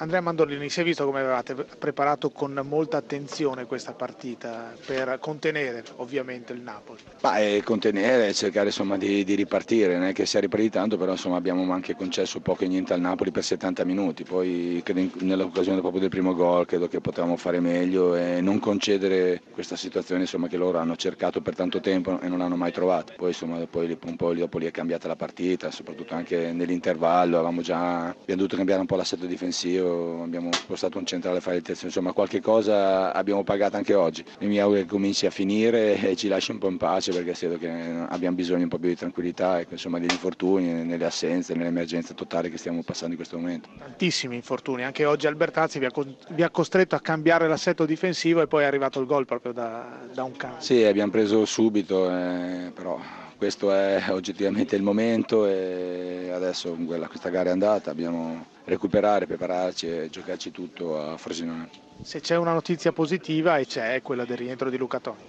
Andrea Mandolini, si è visto come avevate preparato con molta attenzione questa partita per contenere ovviamente il Napoli. Beh, contenere e cercare insomma, di, di, ripartire, non è che sia ripartito tanto, però insomma, abbiamo anche concesso poco e niente al Napoli per 70 minuti, poi nell'occasione proprio del primo gol credo che potevamo fare meglio e non concedere questa situazione insomma, che loro hanno cercato per tanto tempo e non hanno mai trovato. Poi, insomma, poi un po' dopo lì è cambiata la partita, soprattutto anche nell'intervallo, già abbiamo dovuto cambiare un po' l'assetto difensivo abbiamo spostato un centrale a fare il terzo, insomma qualche cosa abbiamo pagato anche oggi. Io mi auguro che cominci a finire e ci lasci un po' in pace perché credo che abbiamo bisogno un po' più di tranquillità e insomma degli infortuni, nelle assenze, nell'emergenza totale che stiamo passando in questo momento. Tantissimi infortuni, anche oggi Albertazzi vi ha, vi ha costretto a cambiare l'assetto difensivo e poi è arrivato il gol proprio da, da un campo. Sì, abbiamo preso subito, eh, però questo è oggettivamente il momento e adesso questa gara è andata, dobbiamo recuperare, prepararci e giocarci tutto a Frosinone. Se c'è una notizia positiva e c'è quella del rientro di Luca Toni.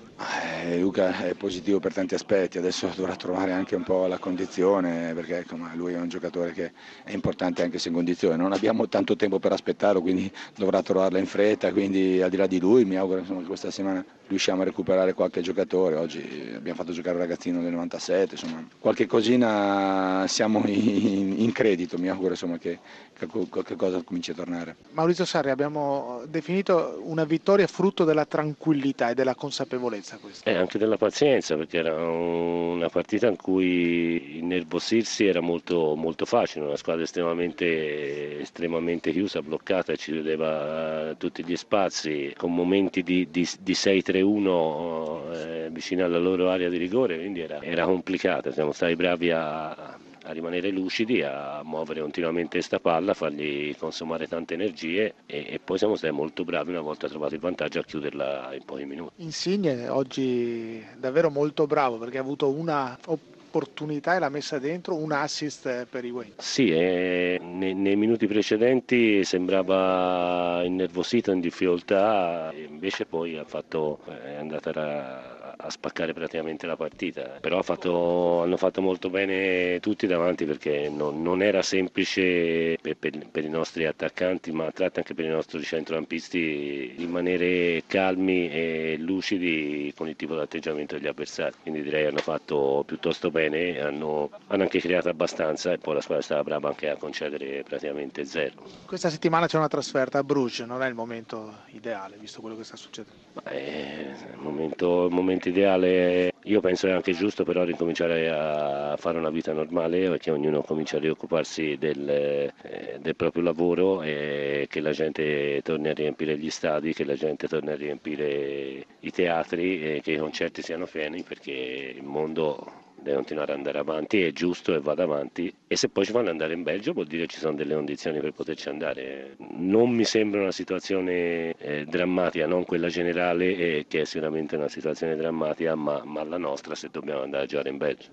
Eh, Luca è positivo per tanti aspetti, adesso dovrà trovare anche un po' la condizione perché insomma, lui è un giocatore che è importante anche se in condizione. Non abbiamo tanto tempo per aspettarlo, quindi dovrà trovarla in fretta, quindi al di là di lui mi auguro insomma, che questa settimana riusciamo a recuperare qualche giocatore. Oggi abbiamo fatto giocare un ragazzino del 97, insomma, qualche cosina siamo in, in credito, mi auguro insomma, che, che qualche cosa cominci a tornare. Maurizio Sarri, abbiamo definito una vittoria frutto della tranquillità e della consapevolezza questa. Eh, anche della pazienza, perché era una partita in cui innervosirsi era molto, molto facile, una squadra estremamente, estremamente chiusa, bloccata, ci vedeva tutti gli spazi, con momenti di, di, di 6-3-1 eh, vicino alla loro area di rigore, quindi era, era complicata, siamo stati bravi a a rimanere lucidi, a muovere continuamente questa palla, a fargli consumare tante energie e, e, poi siamo stati molto bravi una volta trovato il vantaggio a chiuderla in pochi minuti. Insigne oggi davvero molto bravo perché ha avuto una opportunità e l'ha messa dentro, un assist per i Wayne. Sì, eh, nei, nei, minuti precedenti sembrava innervosito, in difficoltà, invece poi ha fatto, è andata a spaccare praticamente la partita. Però fatto, hanno fatto molto bene tutti davanti perché non, non era semplice per, per, per, i nostri attaccanti, ma a tratti anche per i nostri centrocampisti rimanere calmi e lucidi con il tipo di atteggiamento degli avversari. Quindi direi hanno fatto piuttosto bene, hanno, hanno anche creato abbastanza e poi la squadra è stata brava anche a concedere praticamente zero. Questa settimana c'è una trasferta a Bruges, non è il momento ideale visto quello che sta succedendo? È il momento, il momento ideale io penso è anche giusto però ricominciare a fare una vita normale perché ognuno comincia a rioccuparsi del, eh, del, proprio lavoro e che la gente torni a riempire gli stadi, che la gente torni a riempire i teatri e che i concerti siano pieni perché il mondo deve continuare ad andare avanti, è giusto e vada avanti e se poi ci fanno andare in Belgio vuol dire che ci sono delle condizioni per poterci andare. Non mi sembra una situazione eh, drammatica, non quella generale eh, che è sicuramente una situazione drammatica, ma, ma la nostra se dobbiamo andare a giocare in Belgio.